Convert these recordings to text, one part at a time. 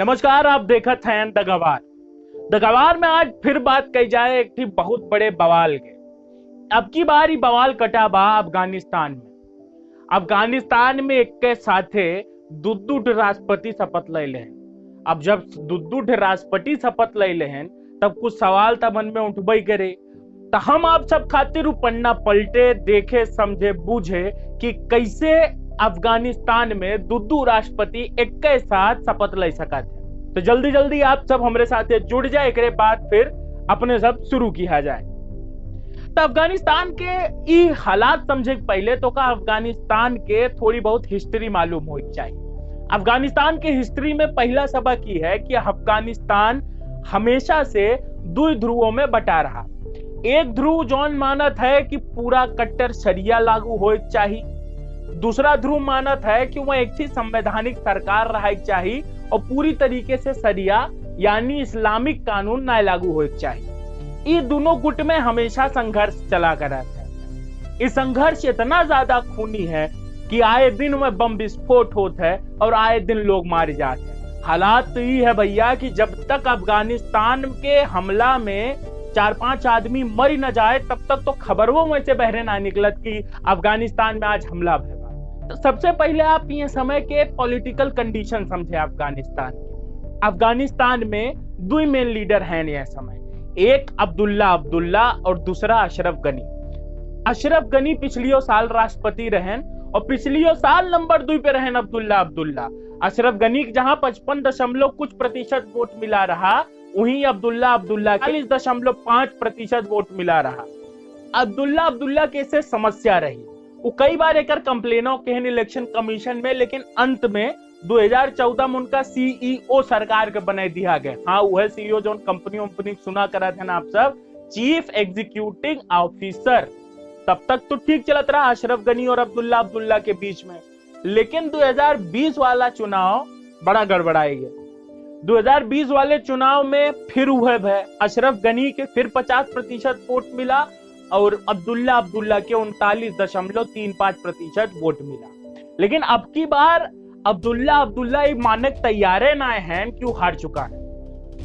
नमस्कार, आप देखत हैं द गवार। द गवार में आज फिर बात कही जाए एक थी बहुत बड़े बवाल के। अब की बार ही बवाल कटा बा अफ़गानिस्तान में। अफ़गानिस्तान में एक के साथे दुद्दू राष्ट्रपति शपथ ले ले अब जब दुद्दू राष्ट्रपति शपथ ले ले तब कुछ सवाल तब मन में उठबई करे। तो हम आप सब खातिर पन्ना पलटे, देखे, समझे, बूझे कि कैसे अफ़गानिस्तान में दुद्दू राष्ट्रपति एक साथ शपथ ले सका थे। तो जल्दी जल्दी आप सब हमारे साथ जुड़ जाए, एक बाद फिर अपने सब शुरू किया जाए। तो अफ़गानिस्तान के ई हालात समझे पहले तो का अफ़गानिस्तान के थोड़ी बहुत हिस्ट्री मालूम हो चाहिए अफ़गानिस्तान के हिस्ट्री में पहला सबक ही है कि अफ़गानिस्तान हमेशा से दो ध्रुवों में बटा रहा। एक ध्रुव जौन मानत है कि पूरा कट्टर शरिया लागू हो चाहिए दूसरा ध्रुव मानत है कि वह एक थी संवैधानिक सरकार रहा चाहिए और पूरी तरीके से सरिया, यानी इस्लामिक कानून ना लागू हो चाहिए ये दोनों गुट में हमेशा संघर्ष चला कर रहता है। ये संघर्ष इतना ज़्यादा खूनी है कि आए दिन में बम विस्फोट होता है और आए दिन लोग मारे जाते हैं। हालात तो ये है भैया कि जब तक अफ़गानिस्तान के हमला में चार पाँच आदमी मर न जाए, तब तक तो खबरों में से बहरे ना निकलत कि अफ़गानिस्तान में आज हमला तो सबसे पहले आप ये समय के पॉलिटिकल कंडीशन समझे अफ़गानिस्तान अफ़गानिस्तान में दो मेन लीडर हैं यह समय। एक अब्दुल्ला अब्दुल्ला और दूसरा अशरफ गनी। अशरफ गनी पिछलियो साल राष्ट्रपति रहन और पिछलियो साल नंबर दो पे रहन अब्दुल्ला अब्दुल्ला। अशरफ गनी जहाँ पचपन दशमलव कुछ प्रतिशत वोट मिला रहा, वहीं अब्दुल्ला अब्दुल्ला चालीस दशमलव पाँच प्रतिशत वोट मिला रहा। अब्दुल्ला अब्दुल्ला के से समस्या रही। वो कई बार एक कंप्लेनों के इलेक्शन कमीशन में, लेकिन अंत में 2014 में उनका सीईओ सरकार के बना दिया गया। हाँ वह सीईओ जो कंपनी वंपनी सुना करा थे ना आप सब। चीफ एग्जीक्यूटिव ऑफिसर तब तक तो ठीक चलत रहा अशरफ गनी और अब्दुल्ला अब्दुल्ला के बीच में। लेकिन 2020 वाला चुनाव बड़ा गड़बड़ाई गया 2020 वाले चुनाव में फिर वह भय। अशरफ गनी के फिर 50 प्रतिशत वोट मिला। और अब्दुल्ला अब्दुल्ला के उनतालीस दशमलव तीन पाँच प्रतिशत वोट मिला। लेकिन अब की बार अब्दुल्ला अब्दुल्ला ये मानक तैयारे ना हैं, क्यों हार चुका है?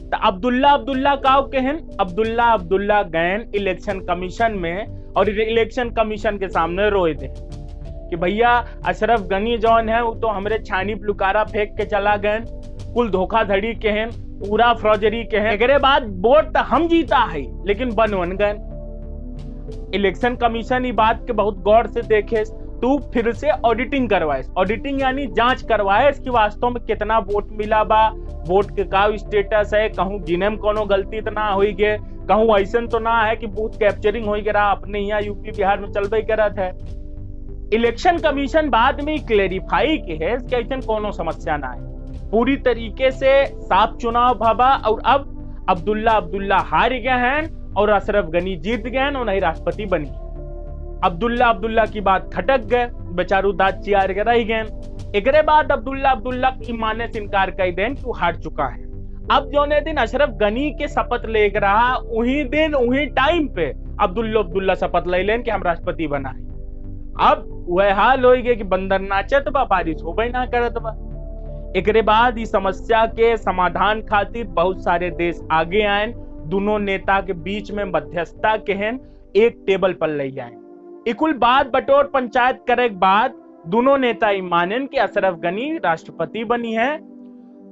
तो अब्दुल्ला अब्दुल्ला का कहन? अब्दुल्ला अब्दुल्ला गैन इलेक्शन कमीशन में और इलेक्शन कमीशन के सामने रोए थे। कि भैया, अशरफ गनी जौन है, वो तो हमारे छानी लुकारा फेंक के चला गए। कुल धोखाधड़ी के हैं पूरा फ्रॉजरी के हैं बाद वोट तो हम जीता है, लेकिन बन वन गए। इलेक्शन कमीशन ये बात के बहुत गौर से देखे, तू फिर से ऑडिटिंग करवाए ऑडिटिंग यानी जाँच करवाए इसकी वास्तव में कितना वोट मिला बा। वोट के का स्टेटस है, कहूँ गिने में कोनो गलती तो ना हुई गे कहूँ ऐसा तो ना है कि बूथ कैप्चरिंग हो गया अपने यहाँ यूपी बिहार में चलबे करत है। इलेक्शन कमीशन बाद में क्लेरिफाई के है कि ऐसा कोनो समस्या ना है। पूरी तरीके से साफ़ चुनाव भाबा और अब अब्दुल्ला अब्दुल्ला हार गए हैं। और अशरफ गनी जीत गए और नहीं राष्ट्रपति बनी। अब्दुल्ला अब्दुल्ला की बात खटक गए, बेचारू दाद चियार रह गए। एक बाद अब्दुल्ला अब्दुल्ला की माने से इनकार कर देन कि हार चुका है। अब जो ने दिन अशरफ गनी के शपथ ले रहा वही दिन वही टाइम पे अब्दुल्ला अब्दुल्ला शपथ ले लेन कि हम राष्ट्रपति बनाए। अब वह हाल हो गए कि बंदर नाचत बा, बारिश हो ना करत बा। एक बाद इस समस्या के समाधान खातिर बहुत सारे देश आगे आए दोनों नेता के बीच में मध्यस्थता केहन, एक टेबल पर ले जाए। इकुल बात बटोर पंचायत करे बाद दोनों नेता मानन के अशरफ गनी राष्ट्रपति बनी है।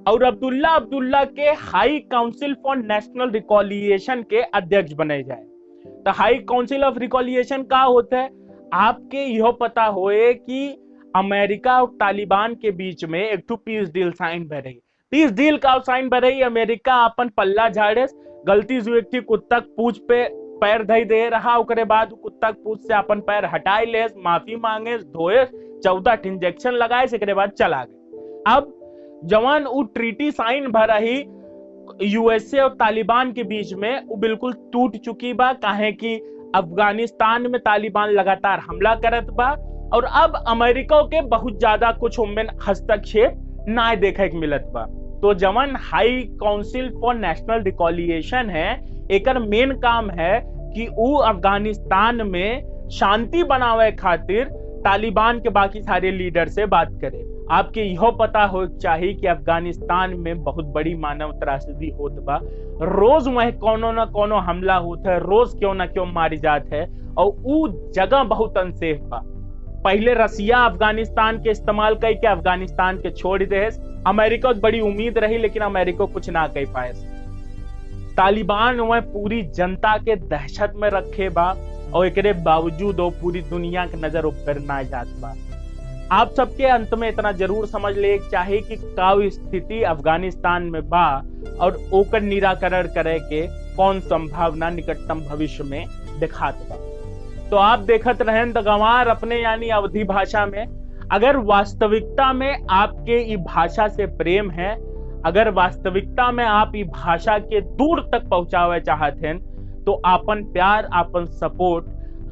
और अब्दुल्ला अब्दुल्ला के high council for national reconciliation के अध्यक्ष बने जाए। तो हाई काउंसिल ऑफ़ रिकॉलिएशन का होता है? आपके यह पता होए कि अमेरिका और तालिबान के बीच में एक टू पीस डील साइन भर रही पीस डील का साइन भर रही अमेरिका अपन पल्ला झाड़े गलती से व्यक्ति कुत्ता पूछ पे पैर धई दे रहा, ओकरे बाद कुत्ता पूछ से अपन पैर हटाई ले माफ़ी मांगे धोए चौदह इंजेक्शन लगाए से बाद चला गए। अब जवान वो ट्रीटी साइन भरा ही यूएसए और तालिबान के बीच में वो बिल्कुल टूट चुकी बा, काहे कि अफ़गानिस्तान में तालिबान लगातार हमला करत बा, और अब अमेरिका के बहुत ज़्यादा कुछ हस्तक्षेप ना देखे मिलत बा। तो जवन high council for national reconciliation है। एक मेन काम है कि वो अफ़गानिस्तान में शांति बनावे खातिर तालिबान के बाकी सारे लीडर से बात करे। आपके यह पता हो चाहिए कि अफ़गानिस्तान में बहुत बड़ी मानव त्रासदी होत बा। रोज वह कोनो ना कोनो हमला होता है, रोज क्यों ना क्यों मारी जात है, और वो जगह बहुत अनसेफ बा। पहले रसिया अफ़गानिस्तान के इस्तेमाल कई के अफ़गानिस्तान के छोड़ दे अमेरिका बड़ी उम्मीद रही, लेकिन अमेरिका कुछ ना कह पाए। तालिबान वह पूरी जनता के दहशत में रखे बा, और एक बावजूद वो पूरी दुनिया के नज़र ऊपर ना जात बा। आप सबके अंत में इतना ज़रूर समझ ले, चाहे कि का स्थिति अफ़गानिस्तान में बा, और ओकर निराकरण करे के कौन संभावना निकटतम भविष्य में दिखात बा। तो आप देखत रहें गंवार अपने यानी अवधि भाषा में। अगर वास्तविकता में आपके ई भाषा से प्रेम है, अगर वास्तविकता में आप ई भाषा के दूर तक पहुंचावे चाहते हैं तो आपन प्यार अपन सपोर्ट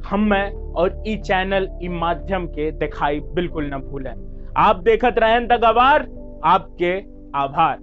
हम और ई चैनल, ई माध्यम के दिखाई बिल्कुल न भूलें। आप देखत रहें गवार, आपके आभार।